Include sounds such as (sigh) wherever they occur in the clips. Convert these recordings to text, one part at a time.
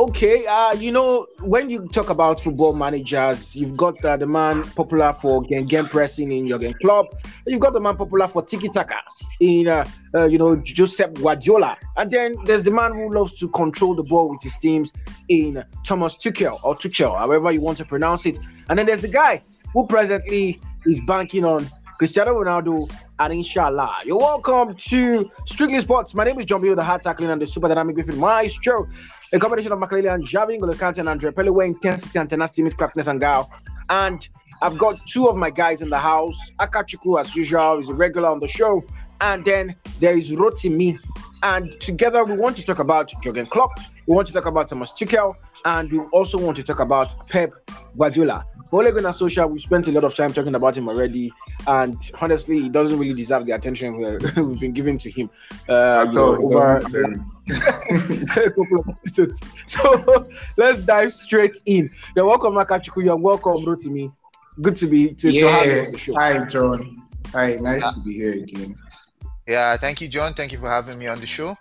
Okay, uh, you know, when you talk about football managers, you've got uh, the man popular for game, gegen pressing in Jurgen Klopp. You've got the man popular for tiki taka in, uh, uh, you know, Josep Guardiola. And then there's the man who loves to control the ball with his teams in Thomas Tuchel or Tuchel, however you want to pronounce it. And then there's the guy who presently is banking on Cristiano Ronaldo and inshallah. You're welcome to Strictly Sports. My name is Johnbinho, the hard tackling and the super dynamic Griffin Maestro. A combination of Makelele and Javi, N'Golo and Andre Pele, where intensity and tenacity craftiness and guile. And I've got two of my guys in the house. Akachukwu, as usual, is a regular on the show. And then there is Rotimi. And together we want to talk about Jurgen Klopp. We want to talk about Thomas Tuchel. And we also want to talk about Pep Guardiola. Ole Gunnar Solskjaer, we spent a lot of time talking about him already, and honestly, he doesn't really deserve the attention (laughs) we've been giving to him uh, you know, over a (laughs) couple of episodes. So (laughs) let's dive straight in. You're welcome, Akachukwu. You're welcome, Rotimi. Good to be to, yeah. to have you on the show. Hi, John. Hi, nice yeah. to be here again. Yeah, thank you, John. Thank you for having me on the show.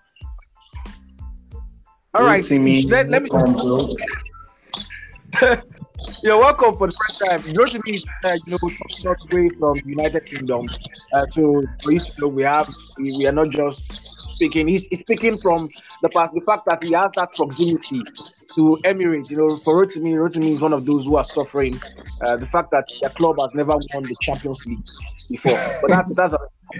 All right, let, let me. You're welcome for the first time. You know, to me, uh, you know, not away from the United Kingdom. Uh, to for you to know, we have we, we are not just speaking. He's, he's, speaking from the past, the fact that he has that proximity to Emirates. You know, for Rotimi, Rotimi is one of those who are suffering. Uh, the fact that their club has never won the Champions League before, but that's that's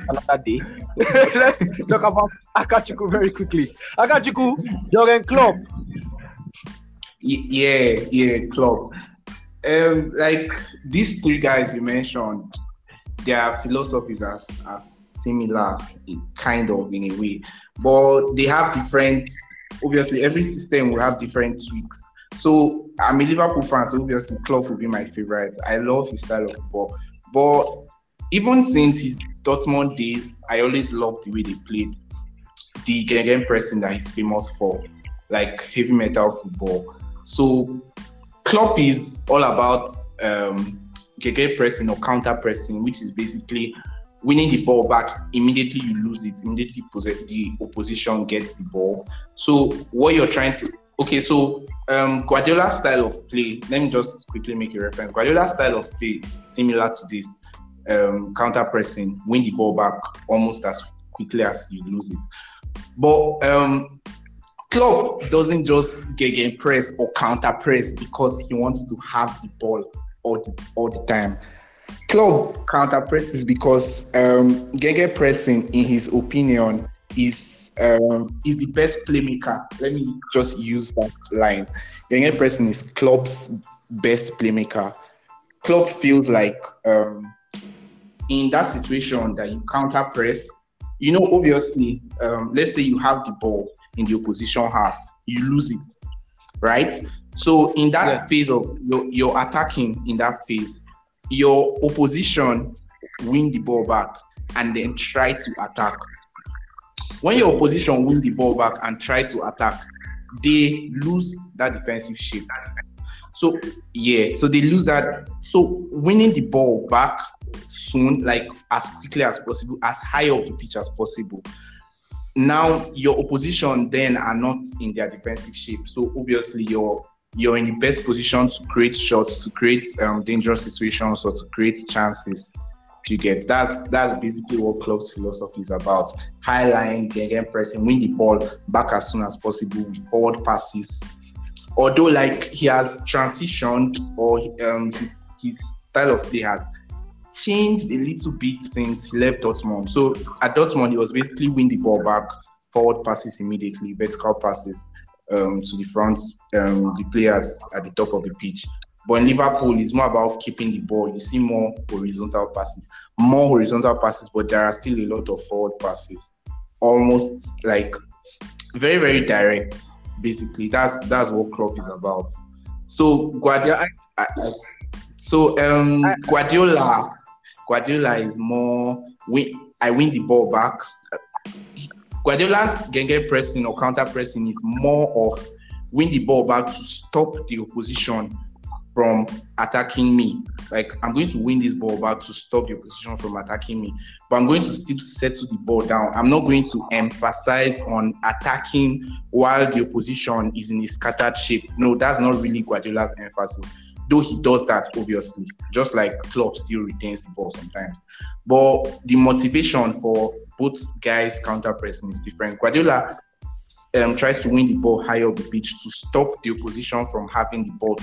another day. (laughs) Let's talk about Akachukwu very quickly. Akachukwu, Jurgen Klopp. Yeah, yeah, Klopp um, like these three guys you mentioned, their philosophies are, are similar, kind of in a way, but they have different. Obviously, every system will have different tweaks. So I'm a Liverpool fan, so obviously Klopp will be my favorite. I love his style of football, but even since his Dortmund days, I always loved the way they played the gegen pressing that he's famous for, like heavy metal football. So Klopp is all about um, pressing or counter pressing, which is basically winning the ball back. Immediately you lose it. Immediately the opposition gets the ball. So what you're trying to okay, so um, Guardiola's style of play. Let me just quickly make a reference. Guardiola's style of play is similar to this um, counter pressing, win the ball back almost as quickly as you lose it. But um, Klopp doesn't just gegen press or counter press because he wants to have the ball all the, all the time. Klopp counter presses because um, gegen pressing, in his opinion, is um, is the best playmaker. Let me just use that line. Gegen pressing is Klopp's best playmaker. Klopp feels like um, in that situation that you counter press, you know, obviously, um, let's say you have the ball in the opposition half, you lose it, right? So in that yeah. phase of your, your attacking in that phase, your opposition win the ball back and then try to attack. When your opposition win the ball back and try to attack, they lose that defensive shape. So yeah, so they lose that. So winning the ball back soon, like as quickly as possible, as high up the pitch as possible, now your opposition then are not in their defensive shape. So obviously you're you're in the best position to create shots, to create um, dangerous situations, or to create chances to get. That's that's basically what Klopp's philosophy is about. High line, gegen pressing, win the ball back as soon as possible with forward passes. Although like he has transitioned or um, his his style of play has changed a little bit since he left Dortmund. So at Dortmund, he was basically win the ball back, forward passes immediately, vertical passes um, to the front, um, the players at the top of the pitch. But in Liverpool, it's more about keeping the ball. You see more horizontal passes, more horizontal passes, but there are still a lot of forward passes. Almost like very, very direct. Basically, that's that's what Klopp is about. So Guardiola, I, I, so um, Guardiola Guardiola is more win. I win the ball back. Guardiola's gegen pressing or counter pressing is more of win the ball back to stop the opposition from attacking me. Like I'm going to win this ball back to stop the opposition from attacking me. But I'm going to still settle the ball down. I'm not going to emphasize on attacking while the opposition is in a scattered shape. No, that's not really Guardiola's emphasis. Though he does that, obviously, just like Klopp still retains the ball sometimes. But the motivation for both guys counter pressing is different. Guardiola um, tries to win the ball high up the pitch to stop the opposition from having the ball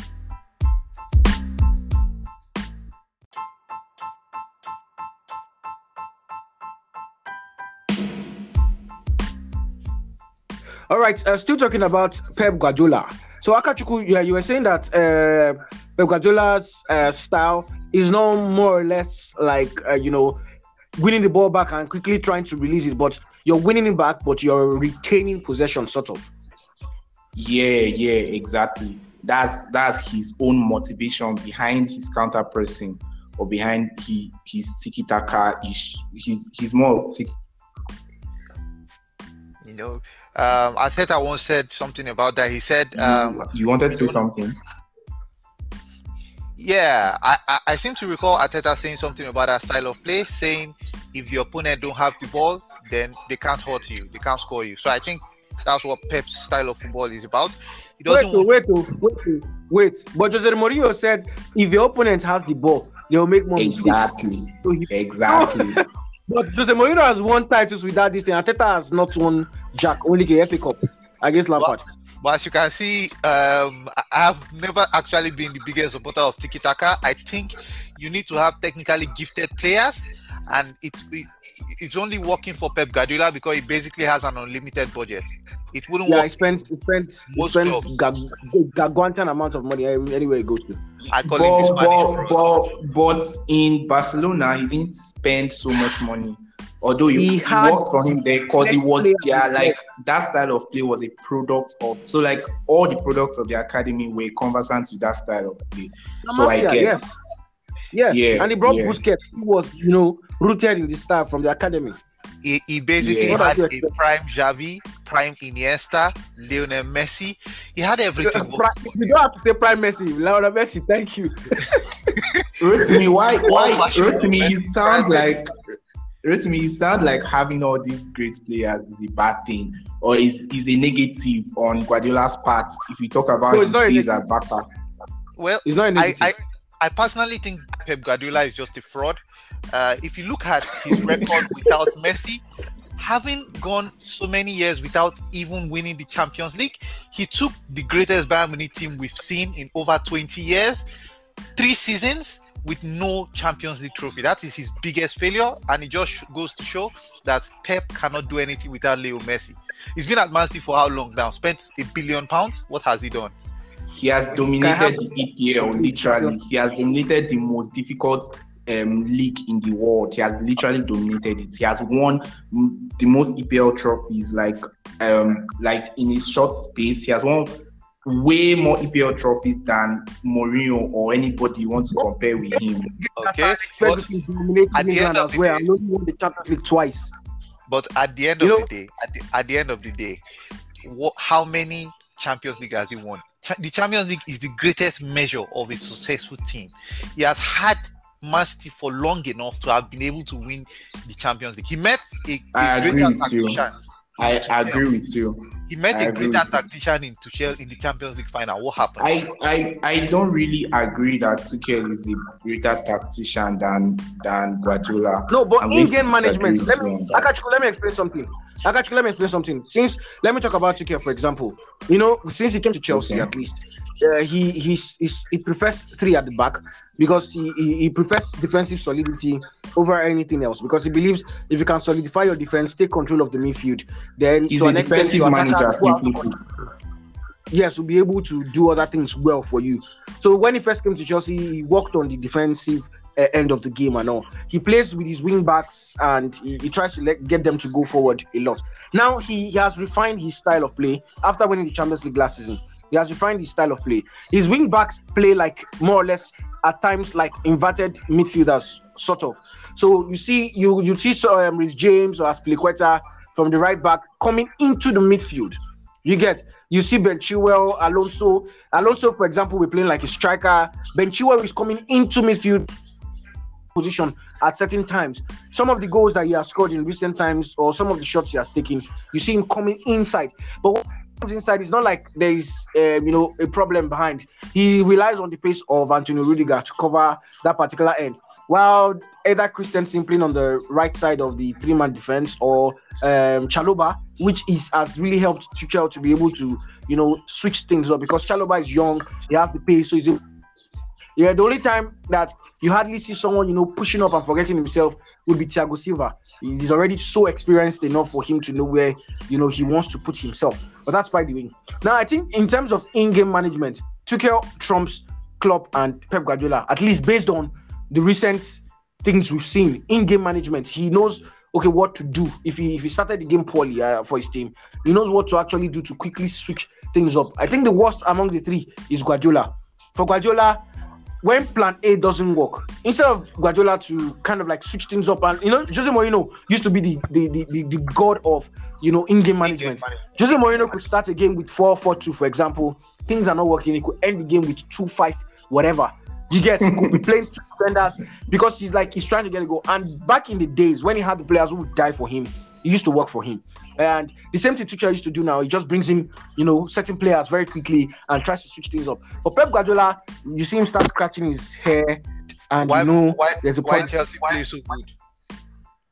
All right, uh, still talking about Pep Guardiola. So Akachukwu, yeah, you were saying that uh, Pep Guardiola's uh, style is no more or less like uh, you know winning the ball back and quickly trying to release it, but you're winning it back, but you're retaining possession, sort of. Yeah, yeah, exactly. That's that's his own motivation behind his counter pressing or behind he his tiki taka ish. He's he's more tiki- You know, um, Arteta once said something about that. He said, um, you wanted to say don't- something? Yeah, I, I, I seem to recall Arteta saying something about that style of play, saying if the opponent don't have the ball, then they can't hurt you, they can't score you. So I think that's what Pep's style of football is about. He Wait, doesn't oh, want wait, wait, wait. But Jose Mourinho said if your opponent has the ball, they'll make more mistakes. Exactly. So he- Exactly. (laughs) But Jose Mourinho has won titles without this thing. Arteta has not won Jack, only the FA Cup against Lampard. But as you can see, um, I- I've never actually been the biggest supporter of Tiki Taka. I think you need to have technically gifted players, and it, it it's only working for Pep Guardiola because he basically has an unlimited budget. It wouldn't Yeah, he work. spends he spends he Most spends clubs. gag- gargantuan amount of money every- anywhere he goes to. I call it this but, Spanish but, but, but in Barcelona, he didn't spend so much money. Although you, He had worked on him there because he was players there, in the like that style of play was a product of so like all the products of the academy were conversant with that style of play. So I Masia, get yes. Yes, Yeah, and he brought yeah. Busquets, who was, you know, rooted in the style from the academy. He, he basically Yeah. Had a prime Xavi, prime Iniesta, Lionel Messi. He had everything. but- you don't have to say Prime Messi, Lionel Messi. Thank you. (laughs) Rotimi, why why All Barcelona Rotimi, you fans sound are like Rotimi, you sound like having all these great players is a bad thing or is is a negative on Guardiola's part if you talk about No, it's his not days at Barca. well, It's not a I, negative. I, I personally think Pep Guardiola is just a fraud. Uh, if you look at his record (laughs) without Messi, having gone so many years without even winning the Champions League, he took the greatest Bayern Munich team we've seen in over 20 years, three seasons with no Champions League trophy. That is his biggest failure, and it just goes to show that Pep cannot do anything without Leo Messi. He's been at Man City for how long now? Spent a billion pounds. What has he done? He has dominated the EPL literally. He has dominated the most difficult um, league in the world. He has literally dominated it. He has won the most EPL trophies, like um, like in his short space. He has won way more EPL trophies than Mourinho or anybody you want to compare with him. Okay, but at the end of the well. day- and only won the Champions League twice. But at the end You of know- the day, at the, at the end of the day, what, how many Champions League has he won? Cha- the Champions League is the greatest measure of a successful team. He has had Man for long enough to have been able to win the Champions League. He met a, a I agree greater with you. tactician. I agree with you. He met I a agree greater tactician in Tuchel in the Champions League final. What happened? I, I I don't really agree that Tuchel is a greater tactician than than Guardiola. No, but I'm going to in-game management. Let me, you on that. Akachukwu, let me explain something. Akachukwu, let me explain something. Since let me talk about Tuchel, for example. You know, since he came to Chelsea, Okay. at least, uh, he he's, he's he prefers three at the back because he, he he prefers defensive solidity over anything else because he believes if you can solidify your defense, take control of the midfield, then He's to an extent your manager, Yes, will be able to do other things well for you. So when he first came to Chelsea, he worked on the defensive end of the game and all. He plays with his wing backs and he, he tries to let, get them to go forward a lot. Now he, he has refined his style of play after winning the Champions League last season. He has refined his style of play. His wing backs play like more or less at times like inverted midfielders, sort of. So you see, you you see so, um, James or Azpilicueta from the right back coming into the midfield. You get You see Ben Chilwell, Alonso. Alonso, for example, we're playing like a striker. Ben Chilwell is coming into midfield position at certain times. Some of the goals that he has scored in recent times, or some of the shots he has taken, you see him coming inside. But what comes inside, is not like there is, um, you know, a problem behind. He relies on the pace of Antonio Rudiger to cover that particular end. While either Christensen playing on the right side of the three-man defense or um, Chalobah, which is has really helped Tuchel to be able to, you know, switch things up because Chalobah is young, he has the pace, so he's. Yeah, the only time that you hardly see someone, you know, pushing up and forgetting himself would be Thiago Silva. He's already so experienced enough for him to know where, you know, he wants to put himself. But that's by the way. Now, I think in terms of in-game management, Tuchel trumps Klopp and Pep Guardiola, at least based on the recent things we've seen in-game management. He knows okay what to do if he if he started the game poorly uh, for his team. He knows what to actually do to quickly switch things up. I think the worst among the three is Guardiola. For Guardiola, when plan A doesn't work, instead of Guardiola to kind of like switch things up, and you know, Jose Mourinho used to be the the, the, the, the god of you know in-game management. management. Jose Mourinho could start a game with 4-4-2, for example. Things are not working, he could end the game with 2-5, whatever. You get he could be (laughs) playing two defenders because he's like he's trying to get a goal. And back in the days when he had the players who would die for him, he used to work for him. And the same thing Tuchel used to do now. He just brings in, you know, certain players very quickly and tries to switch things up. For Pep Guardiola, you see him start scratching his hair, and why, you know why, there's a why Chelsea play so good.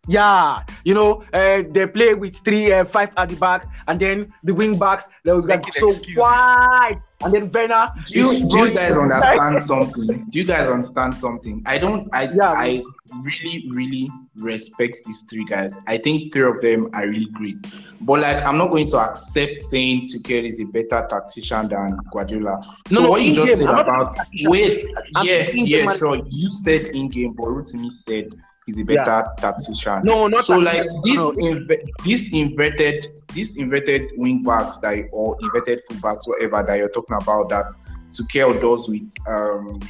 Yeah, you know, uh, they play with three, uh, five at the back, and then the wing backs they will get so excuses. wide, and then Werner. Do you, do you guys understand something? Do you guys understand something? I don't. I yeah. I really, really respect these three guys. I think three of them are really great, but like I'm not going to accept saying Tuchel is a better tactician than Guardiola. So no, what you just said about wait, I'm yeah, yeah, sure, you said in game, but Rotimi said he's a better yeah. tactician. No, not so like this no. inv- this inverted this inverted wing backs that or inverted fullbacks, whatever that you're talking about that Tuchel does with um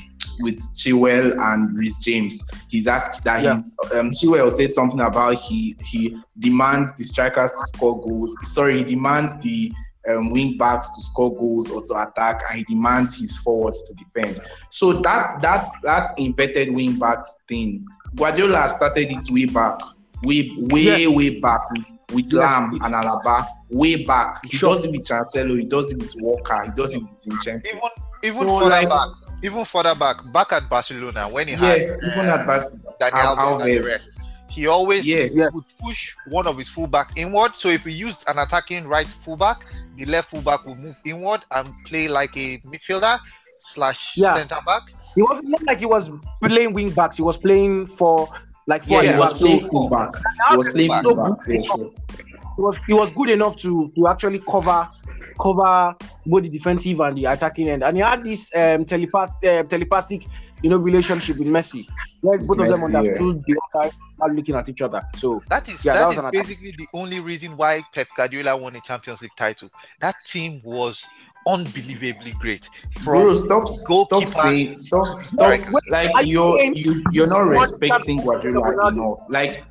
with Chilwell and Reece James. He's asked that yeah. he's um Chilwell said something about he he demands the strikers to score goals. Sorry, he demands the um, wing backs to score goals or to attack, and he demands his forwards to defend. So that that that inverted wing backs thing Guardiola started it way back, way way yes. way back with, with yes. Lahm and Alaba, way back. He sure. does it with Cancelo, he does it with Walker, he does it with Zinchenko. Even even so further like, back, even further back, back at Barcelona when he yeah, had even uh, at back, Daniel Al- and the rest. He always yeah, yeah. would push one of his fullback inward. So if he used an attacking right fullback, the left fullback would move inward and play like a midfielder slash yeah. centre back. He wasn't not like he was playing wing backs. He was playing for like for yeah, he was playing full backs. He was playing full backs. He was he was good enough to to actually cover cover both the defensive and the attacking end. And he had this um, telepath uh, telepathic you know relationship with Messi. Where both Messi, of them understood yeah. the other while looking at each other. So that is yeah, that, that is basically the only reason why Pep Guardiola won a Champions League title. That team was unbelievably great. From Bro, stop, stop saying, stop, stop. Like you're you you're not respecting Guardiola enough. Like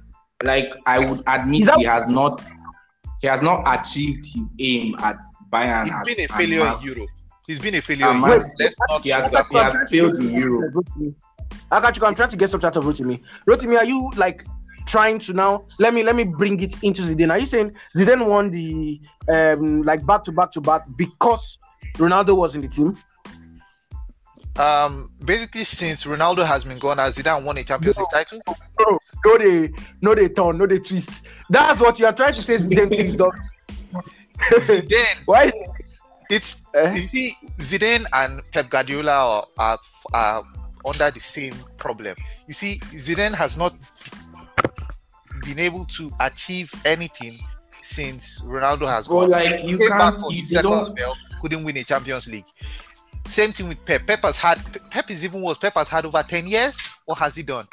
like I would admit he has not he has not achieved his aim at Bayern. He's been a failure in Europe. He's been a failure in Europe. He has, he has failed in Europe. Actually, I'm trying to get something out of Rotimi. Rotimi, are you like trying to now let me let me bring it into Zidane. Are you saying Zidane won the um like back to back to back because Ronaldo was in the team? Um, basically, since Ronaldo has been gone, has Zidane won a Champions League title? No, no, they, no, they turn, no, they twist. That's what you are trying to say. Zidane things done. Zidane, why? It's eh? see, Zidane and Pep Guardiola are, are, are under the same problem. You see, Zidane has not been able to achieve anything since Ronaldo has gone. like you can't, for you, second spell, couldn't win a Champions League. Same thing with Pep. Pep has had Pep is even worse. Pep has had over 10 years. What has he done?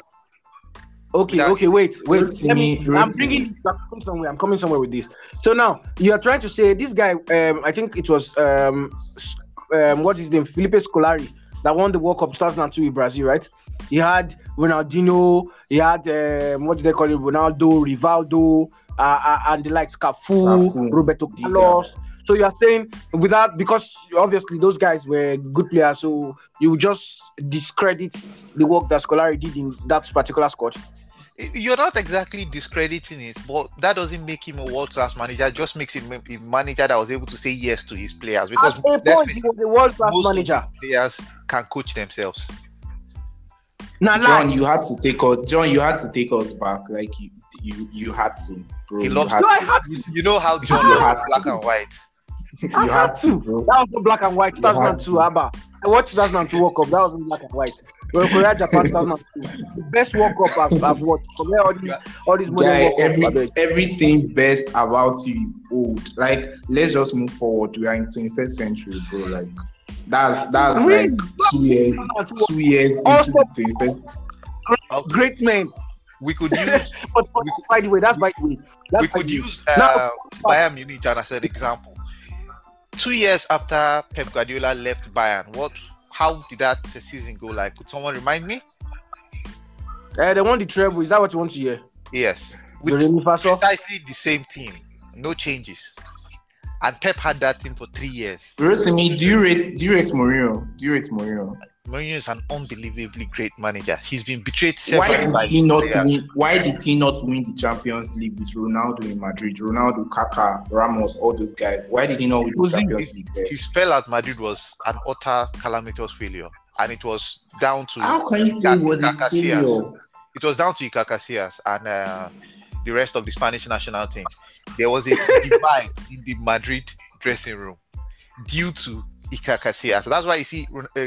Okay, that, okay, wait, wait. Let me, I'm bringing I'm coming somewhere. I'm coming somewhere with this. So now you are trying to say this guy. Um, I think it was um, um, what is his name? Felipe Scolari that won the World Cup 2002 in Brazil, right? He had Ronaldinho. He had um, what do they call it? Ronaldo, Rivaldo, uh, uh, and the likes Cafu, Cafu Roberto Carlos. So you are saying without because obviously those guys were good players, so you just discredit the work that Scolari did in that particular squad. You're not exactly discrediting it, but that doesn't make him a world class manager. It just makes him a manager that was able to say yes to his players because At a point, he was a world class most manager. players can coach themselves. Nah, John, lie. you had to take us. John, you had to take us back. Like you, you, you had to. Bro, He you loves had No, I to. had You know how John loves had black to. and white. I You had had to. to, bro. That was not black and white. You had 2002 to. ABBA. I watched 2002 World Cup. That was in black and white. Well, Korea Japan (laughs) 2002. The best World Cup I've, I've watched. From all these all these modern Guy, World every, everything best about you is old. Like, let's just move forward. We are in 21st century, bro. Like, that's that's Really? like two years, two years into Also- the 21st. Great men. We could use (laughs) But, but by the way, that's by the way. That's we could the way. use Now- uh, Bayern Munich as an example. Two years after Pep Guardiola left Bayern, what? How did that season go? Like, could someone remind me? Eh, they won the treble. Is that what you want to hear? Yes, The with Remy Faso? precisely the same team, no changes, and Pep had that team for three years. Rotimi, do you rate do you rate Mourinho? Do you rate Mourinho? Mourinho is an unbelievably great manager. He's been betrayed Why several by did he not players. win? Why did he not win the Champions League with Ronaldo in Madrid? Ronaldo, Kaká, Ramos, all those guys. Why did he not win the Champions League there? His spell at Madrid was an utter calamitous failure, and it was down to How can you say it was a failure? it was down to Iker Casillas and uh, the rest of the Spanish national team. There was a divide in the Madrid dressing room due to Iker Casillas. So that's why you see uh,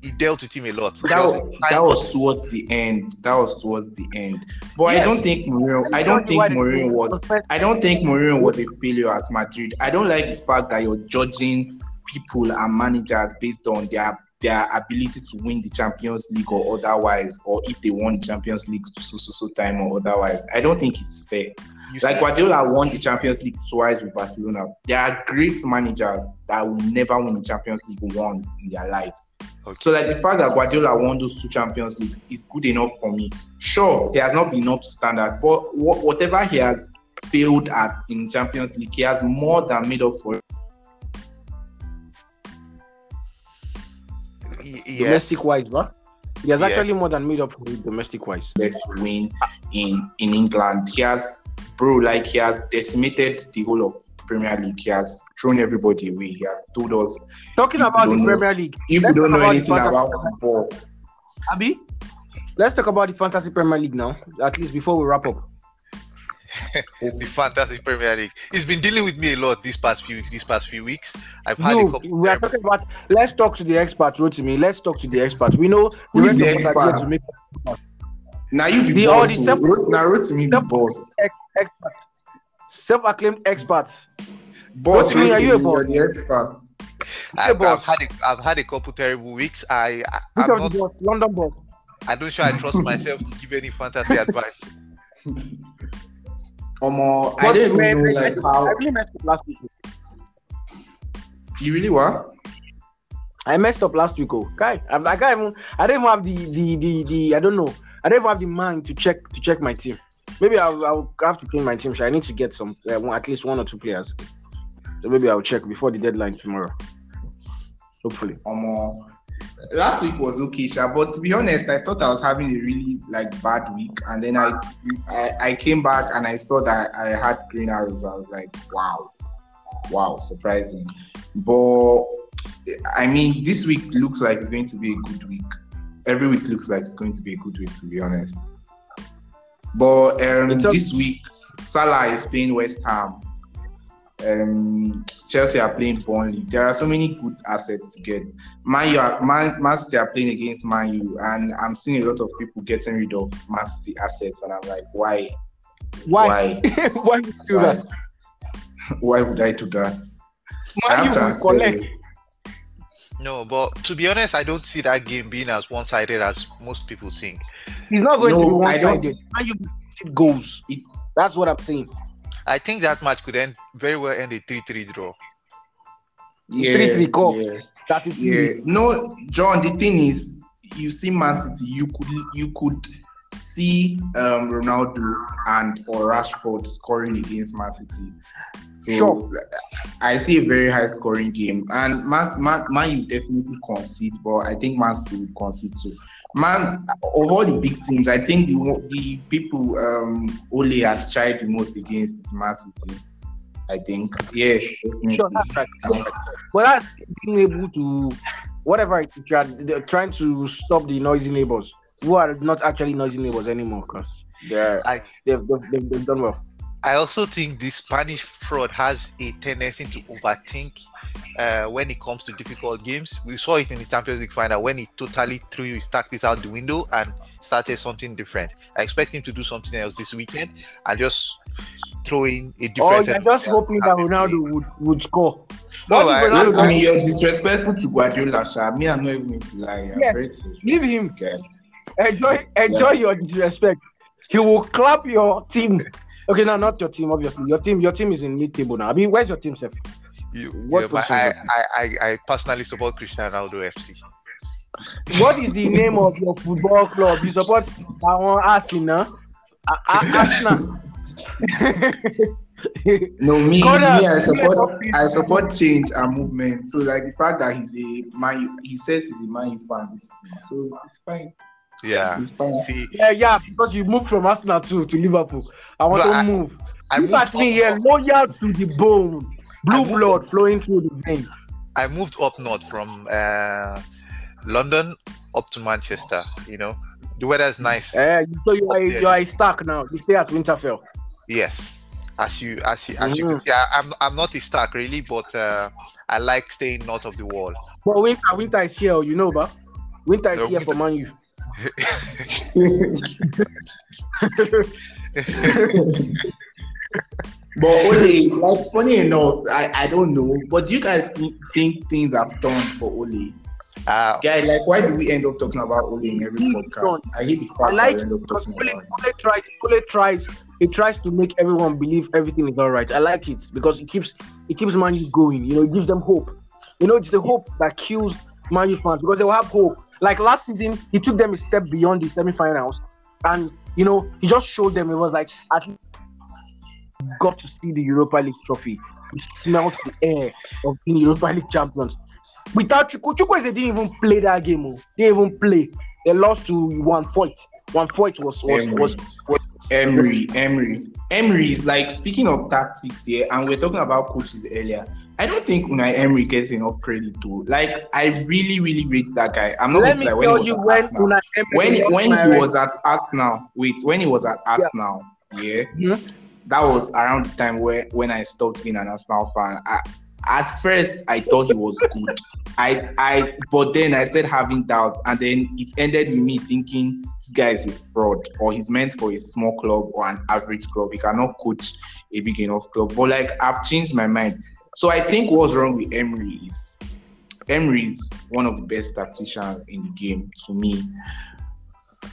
he dealt with him a lot. That was was, that was towards the end. That was towards the end. But I don't think Mourinho. I don't think Why Mourinho was. I don't think Mourinho was a failure at Madrid. I don't like the fact that you're judging people and managers based on their their ability to win the Champions League or otherwise, or if they won the Champions League so so so time or otherwise. I don't think it's fair. you Like Guardiola won the Champions League twice with Barcelona. There are great managers that will never win the Champions League once in their lives. Okay. So like the fact that Guardiola won those two Champions Leagues is good enough for me. Sure, he has not been up to standard, but wha- whatever he has failed at in Champions League, he has more than made up for. it. Yes. Domestic wise, bro. He has Yes. actually more than made up for it domestic wise. to win in in England. He has, bro, like he has decimated the whole of Premier League. He has thrown everybody away. He has told us Talking about the don't know. Premier League, if you don't know about anything about football, Abi, let's talk about the fantasy Premier League now. At least before we wrap up. (laughs) the fantasy Premier League. He's been dealing with me a lot these past few these past few weeks. I've had a couple. we are talking about. Let's talk to the expert, Rotimi. Let's talk to the expert. We know the Who is rest the of us are here expert? to make now you be The- boss. the self- now wrote to me be boss. expert, self-acclaimed experts. Boss, Rotimi, are you a Rotimi, boss? you're the expert. I've, I've had a, I've had a couple terrible weeks. I, I I'm not boss? London boss. I don't sure I trust myself to give any fantasy (laughs) advice. Omo, I man, even know like how I really messed up last week. you really were. I messed up last week. Oh, guy, I, I can't even. I don't even have the the the the. I don't know. I don't even have the mind to check to check my team. Maybe I'll, I'll have to clean my team. So I need to get some uh, at least one or two players. So maybe I'll check before the deadline tomorrow. Hopefully. Omo, last week was okay, sha, but to be honest, I thought I was having a really like bad week, and then I, I I came back and I saw that I had green arrows. I was like, wow, wow, surprising. But I mean, this week looks like it's going to be a good week. Every week looks like it's going to be a good week, to be honest. But um, this week, Salah is playing West Ham. Um, Chelsea are playing Burnley. There are so many good assets to get. Man U, are, Man, Man City are playing against Man U, and I'm seeing a lot of people getting rid of Man City assets, and I'm like, why? Why? Why? (laughs) Why would you do Why? that? Why would I do that? Man, have you to will collect. No, but to be honest, I don't see that game being as one-sided as most people think. It's not going to No, be one-sided. Man, you it goes. It- That's what I'm saying. I think that match could end very well end a 3-3 draw. Yeah, 3-3 call. yeah. That is Yeah. No, John. The thing is, you see Man City. You could you could see um, Ronaldo and or Rashford scoring against Man City. So Sure. I see a very high scoring game, and Man, Man, Man you definitely concede, but I think Man City will concede too. Man, of all the big teams, I think the the people um, Ole has tried the most against is Man City. I think, yeah. Sure, that's right. But that's being able to, whatever it- you are, they're trying to stop the noisy neighbors who are not actually noisy neighbors anymore because they're I- they've, they've, they've done well. I also think the Spanish fraud has a tendency to overthink uh, when it comes to difficult games. We saw it in the Champions League final when he totally threw his tactics out the window and started something different. I expect him to do something else this weekend and just throw in a Oh, different. you're set just hoping that Ronaldo would, would score. No, What I- if I- Ronaldo- I mean, you're disrespectful to Guardiola, Sha. Me, I'm not even going to lie. Yeah, leave him. Okay. enjoy enjoy your disrespect. He will clap your team. Okay, now not your team, obviously. Your team, your team is in mid-table now. I mean, where's your team, Seth? You- What yeah, but position I, is I, I, I personally support Cristiano Ronaldo FC. What is the name of your football club? You support our Arsenal? A- A- Arsenal. (laughs) No, me, me, I support. I support change and movement. So, like the fact that he's a man, he says he's a man U fan, so it's fine. Yeah. See, yeah, yeah, because you moved from Arsenal to, to Liverpool. I want to I- move. I Look moved at me up here, north. loyal to the bone, blue I moved blood flowing through the veins. I moved up north from uh, London up to Manchester. You know, the weather is nice. Uh, so you are, Up there. you are a Stark now. You stay at Winterfell. Yes, as you as you, as you Mm. can see, I, I'm I'm not a Stark really, but uh, I like staying north of the wall. But winter, winter is here, you know, but winter is No, here winter- for Man U. But Ole, like funny enough, I, I don't know. But do you guys think, think things have turned for Ole? Uh, Guy, like why do we end up talking about Ole in every podcast? I hate the I like that we it end up because talking Ole, about. Ole tries, Ole tries, he tries to make everyone believe everything is all right. I like it because it keeps it keeps Man going. You know, it gives them hope. You know, it's the hope that kills Man fans because they will have hope. Like last season, he took them a step beyond the semi-finals, and you know, he just showed them it was like at least got to see the Europa League trophy. He smelt the air of being Europa League champions. Without Chuku, Chuku didn't even play that game. Oh. Didn't even play. They lost to one fight. One fight was was Emery. was, was Emery, Emery, Emery is like speaking of tactics here, and we're talking about coaches earlier. I don't think Unai Emery gets enough credit too. Like I really, really rate that guy. I'm not Let me tell he you was when Unai Emery when when he was at Arsenal, wait, when he was at Arsenal, yeah, Mhm. that was around the time where when I stopped being an Arsenal fan. I, at first, I thought he was good. I, I, but then I started having doubts, and then it ended with me thinking this guy is a fraud, or he's meant for a small club or an average club. He cannot coach a big enough club. But like I've changed my mind. So I think what's wrong with Emery is Emery is one of the best tacticians in the game to me.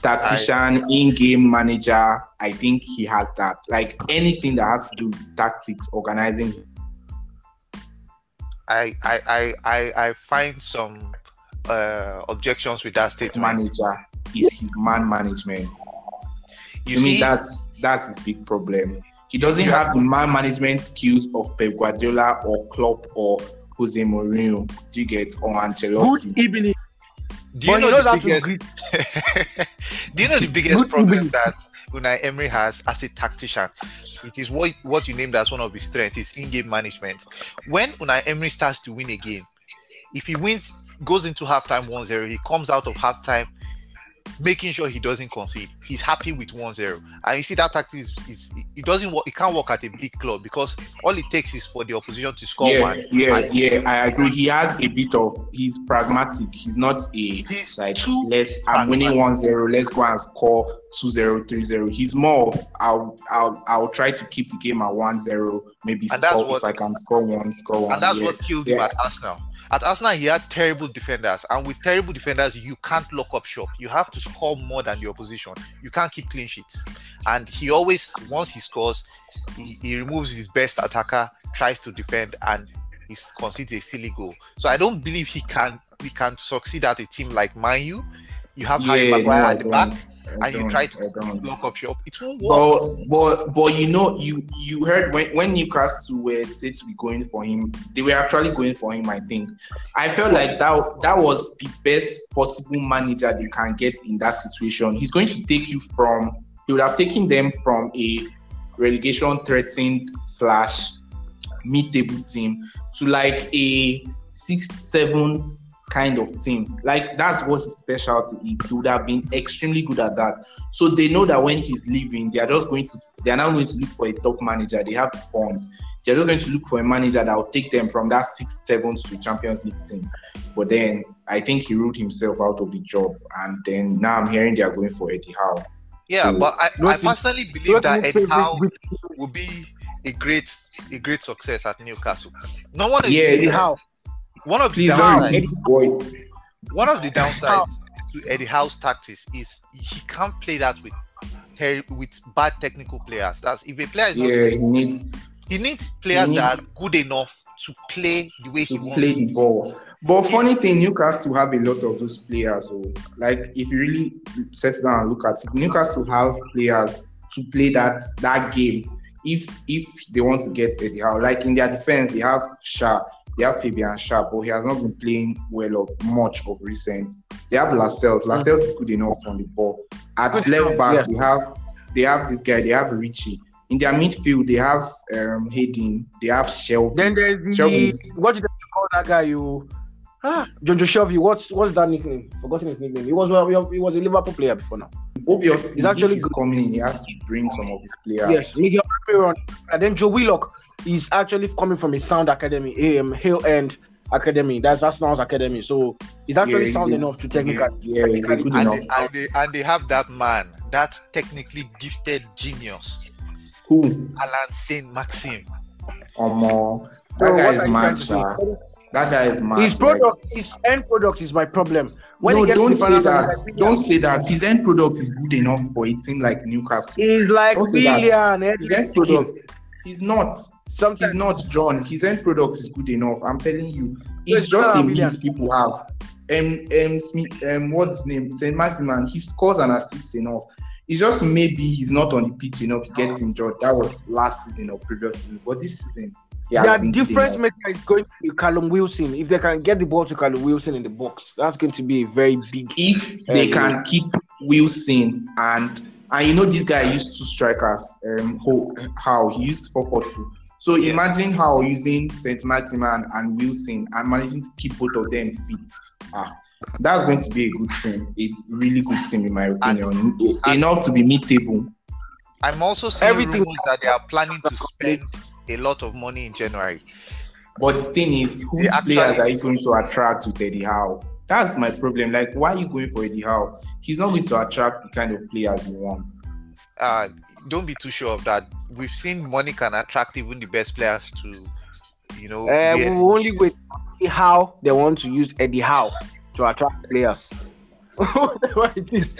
Tactician, in-game manager, I think he has that. Like anything that has to do with tactics, organizing. I, I I I I find some uh, objections with that statement. Manager is his man management. You to me, that's that's his big problem. He doesn't Yeah. have the man management skills of Pep Guardiola or Klopp or Jose Mourinho. Do you get or Ancelotti? good evening. do you But know, know the biggest? (laughs) do you know the biggest problem that Unai Emery has as a tactician? It is what what you named as one of his strengths is in-game management. When Unai Emery starts to win a game, if he wins, goes into halftime 1-0, he comes out of halftime making sure he doesn't concede. He's happy with 1-0. And you see that tactic is, is it doesn't work, it can't work at a big club because all it takes is for the opposition to score Yeah, one. yeah, And yeah. I agree. He has a bit of. He's pragmatic. He's not a He's like. too Let's. I'm winning pragmatic. 1-0. Let's go and score 2-0, 3-0. He's more. I'll. I'll. I'll try to keep the game at 1-0. Maybe And score if I can score one. Score one. And that's yeah. what killed him at Arsenal. At Arsenal, he had terrible defenders, and with terrible defenders, you can't lock up shop. You have to score more than the opposition. You can't keep clean sheets. And he always, once he scores, he, he removes his best attacker, tries to defend, and he concedes a silly goal. So I don't believe he can. He can succeed at a team like Man U. You have Harry Maguire no, at the back. And you try to don't. up shop, it won't work. But but but you know you you heard when when Newcastle were said to be going for him, they were actually going for him. I think I felt like that that was the best possible manager they can get in that situation. He's going to take you from he would have taken them from a relegation threatened slash mid table team to like a sixth seventh kind of team. Like that's what his specialty is. He would have been extremely good at that. So they know that when he's leaving, they are just going to they are now going to look for a top manager. They have the funds. They're just going to look for a manager that will take them from that sixth, seventh to Champions League team. But then I think he ruled himself out of the job. And then now I'm hearing they are going for Eddie Howe. Yeah, So- but I, I personally believe that What's his Ed favorite Howe will be a great a great success at Newcastle. No one Yeah, Eddie Howe. One of the Please Howe. downsides, one of the downsides oh. to Eddie Howe's tactics is he can't play that with with bad technical players. That's if a player is not Yeah, he playing, needs he needs players He that are good enough to play the way he wants to play the ball. But funny thing, Newcastle have a lot of those players. So, like, if you really sit down and look at it, Newcastle have players to play that that game. If if they want to get Eddie Howe, like in their defense, they have Shah, they have Fabian Schär, but he has not been playing well of much of recent. They have Lascelles. Lascelles is good enough on the ball. At Good left back, yes. they have they have this guy. They have Richie. In their midfield, they have um, Hayden. They have Shelvey. Then there's the Shelvey's- what did they call that guy? You ah Jonjo Shelvey. What's what's that nickname? Forgotten his nickname. He was well, he was a Liverpool player before now. Obviously, He's actually he's good. coming in. He has to bring some of his players. Yes, Miguel Almiron. And then Joe Willock is actually coming from a sound academy, um, Hale End Academy. That's Arsenal's academy. So he's actually Yeah, sound yeah. enough to technical. Yeah, he's good and, they, and, they, and they have that man, that technically gifted genius, Who? Alan Saint Maxim. Omo. That Bro, guy is you mad, to sir. say? That guy is mad. His like- product, his end product is my problem. When no, he gets to don't say final that. third, Don't say that. His end product is good enough for a team like Newcastle. He's like Don't say His end product, he's not. He's Sometimes not John. His end product is good enough. I'm telling you. It's just a William. people have. Um, um, Smith, um, what's his name? Saint-Maximin. He scores and assists enough. It's just maybe he's not on the pitch enough. He gets injured. That was last season or previous season, but this season, Yeah, has their been good difference maker is going to be Callum Wilson. If they can get the ball to Callum Wilson in the box, that's going to be a very big. if they Um, can keep Wilson and and you know this guy used two strikers um how, how he used 442 so Yeah. imagine how using Saint-Maximin and Wilson and managing to keep both of them fit. Ah that's going to be a good team a really good team in my opinion. and- enough to be mid-table I'm also seeing Everything- rumors that they are planning to spend a lot of money in January. but the thing is who players are you going to attract with Eddie Howe? That's my problem. Like why are you going for Eddie Howe? He's not going to attract the kind of players you want Uh, don't be too sure of that. We've seen money can attract even the best players to, you know, Uh, we where- will only wait see how they want to use Eddie Howe to attract players. (laughs) Whatever it is.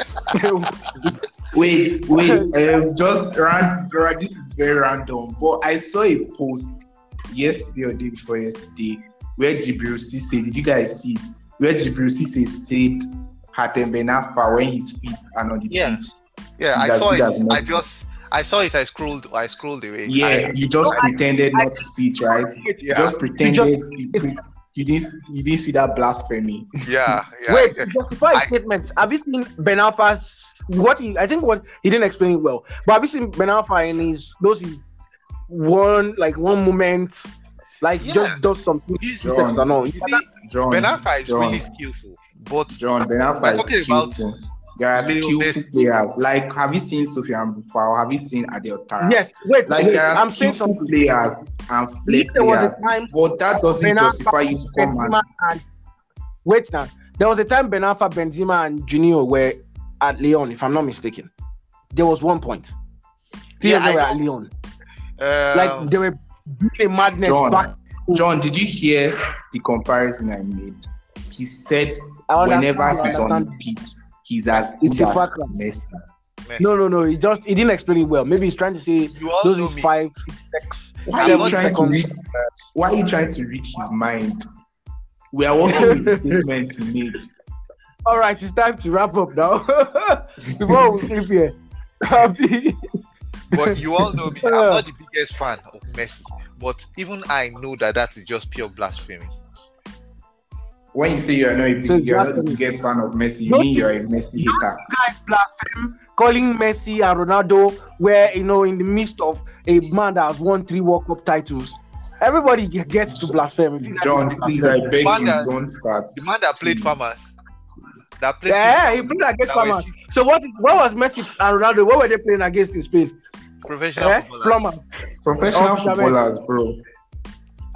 Wait, wait, (laughs) um, just ran, ran, this is very random, but I saw a post yesterday or day before yesterday where Djibril Cissé, did you guys see it? Where Djibril Cissé said Hatem Ben Arfa when he's fit and on the Yeah. pitch. Yeah, I saw it. not- I just, I saw it. I scrolled, I scrolled away. Yeah, I- you just I- pretended not to see it, right? You just pretended just- you, you didn't you didn't see that blasphemy. yeah, yeah. (laughs) Wait, to justify I- statements. Have you seen Ben Arfa's what he I think what he didn't explain it well, but have you seen Ben Arfa in his those he one like one moment like Yeah. just does something He's- text and all. You see, John, Ben Arfa is John, really skillful, but John Ben Arfa We're is talking about skillful. There are Leo skillful players. Like, have you seen Sofiane Boufal? Have you seen Adel Taarabt? Yes, wait, Like, wait, there are I'm saying skillful something. players and flair There was players. a time But that doesn't Ben Arfa, justify you to come and Benzema and wait now. There was a time Ben Arfa, Benzema, and Junior were at Lyon, if I'm not mistaken. There was one point. Three Yeah, of I were at know. Lyon. uh, Like they were doing madness John. back. John, did you hear the comparison I made? He said I whenever he's on the pitch, he's as good It's a as fact. Messi. Messi. No, no, no. He just he didn't explain it well. Maybe he's trying to say those is me. five, six, Why are seven you trying to seconds. read? Why are you trying to read his mind? We are working with the (laughs) statements he made. All right, it's time to wrap up now. (laughs) Before we sleep here. Happy. But you all know me. I'm (laughs) not the biggest fan of Messi. But even I know that that is just pure blasphemy. When you say you're not a So you're not the blasphemy. biggest fan of Messi, you Don't mean you- you're a Messi hater. guys blaspheme calling Messi and Ronaldo where you know in the midst of a man that has won three World Cup titles. Everybody gets to blaspheme. If John, don't please, blaspheme. I beg you, Wanda- don't start. The man that played farmers, that played Yeah, he played against that farmers. So what? What was Messi and Ronaldo? What were they playing against in Spain? professional Eh? footballers. Plumbers. Professional Oh, footballers, bro.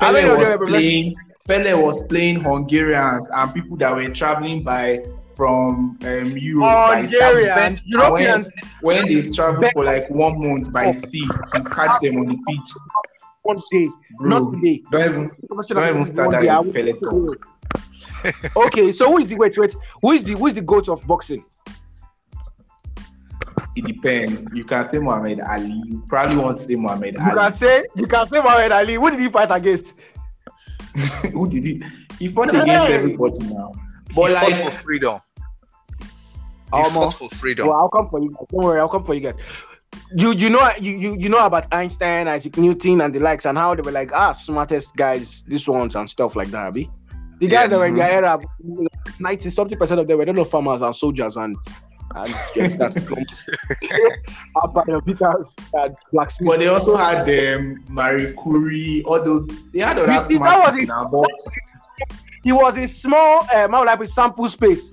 How many Pele of them was were playing. Pele was playing Hungarians and people that were traveling by from um, Europe. Hungarians, Europeans, When, when they travel for like one month by sea, you catch them on the beach, one day, bro. not today. Don't even don't even start that Pele talk. okay, so who is the wait wait? Who is the who is the goat of boxing? It depends. You can say Muhammad Ali. You probably want to say Muhammad You can Ali. say you can say Muhammad Ali. Who did he fight against? (laughs) Who did he? He fought Hey. against everybody now. But he like, fought for freedom. He Omo. fought for freedom. Well, I'll come for you. guys. Don't worry, I'll come for you guys. You you know you, you you know about Einstein, Isaac Newton, and the likes, and how they were like ah smartest guys, this ones and stuff like that. Abi? The guys Yes. that were in their era, ninety something percent of them were not farmers and soldiers and and yes, that's (laughs) Peters and blacksmith. but they also had um, Marie Curie, all those. They had other You see, that was people it. now, but he was in small, um, how would I sample space.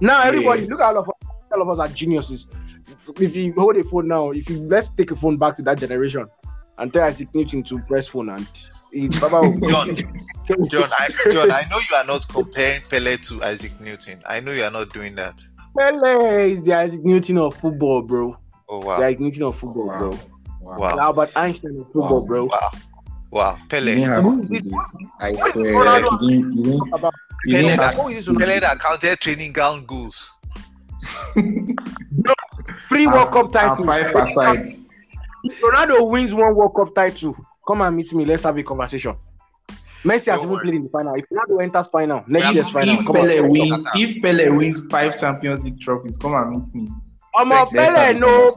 Now everybody, Yeah. look at all of us, all of us are geniuses. If you hold a phone now, if you let's take a phone back to that generation and tell Isaac Newton to press phone and it's Baba John, (laughs) John, I, John, I know you are not comparing Pele to Isaac Newton. I know you are not doing that. Pele is the Isaac Newton of football, bro. Oh The wow, Isaac Newton of football, Wow. bro. wow. wow, How about Einstein of football, Wow. bro? wow, wow. Pele, didn't have Who to is do this? this. I swear, Ronaldo? you didn't, you didn't, About you Pele didn't that, have Who is to this do Ronaldo? Pele this. that counted training ground goals. three World Cup And titles. five aside. If Ronaldo wins one World Cup title, come and meet me. Let's have a conversation. Messi has even played in the final. If Ronaldo enters final, next year's final, If come. Pele on. wins, if Pele wins five Champions League trophies, come and meet me. Let's have Pele, no.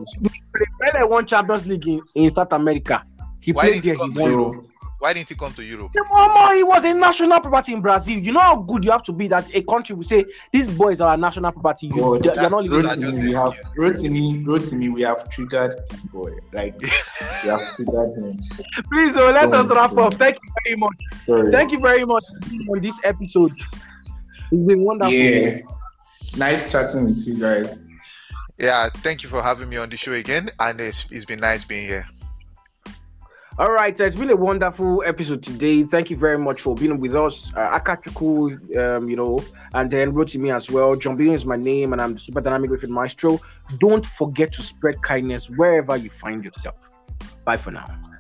Pele won Champions League in, in South America. He Why played there. He won. To Bro, Why didn't he come to Europe? Omo, he was a national property in Brazil. You know how good you have to be that a country will say these boys are a national property. You, God, you're not living. that- Rotimi, just we have excuse. Rotimi, Rotimi, we have triggered this boy. Like (laughs) we have triggered him. Please, oh, let us Don't- wrap up. Thank you very much. Sorry. Thank you very much on this episode. It's been wonderful. Yeah. Nice chatting with you guys. Yeah, thank you for having me on the show again, and it's, it's been nice being here. All right, so it's been a wonderful episode today. Thank you very much for being with us. Uh, Akachukwu, um, you know, and then Rotimi as well. Billion is my name, and I'm the Super Dynamic Griffin Maestro. Don't forget to spread kindness wherever you find yourself. Bye for now.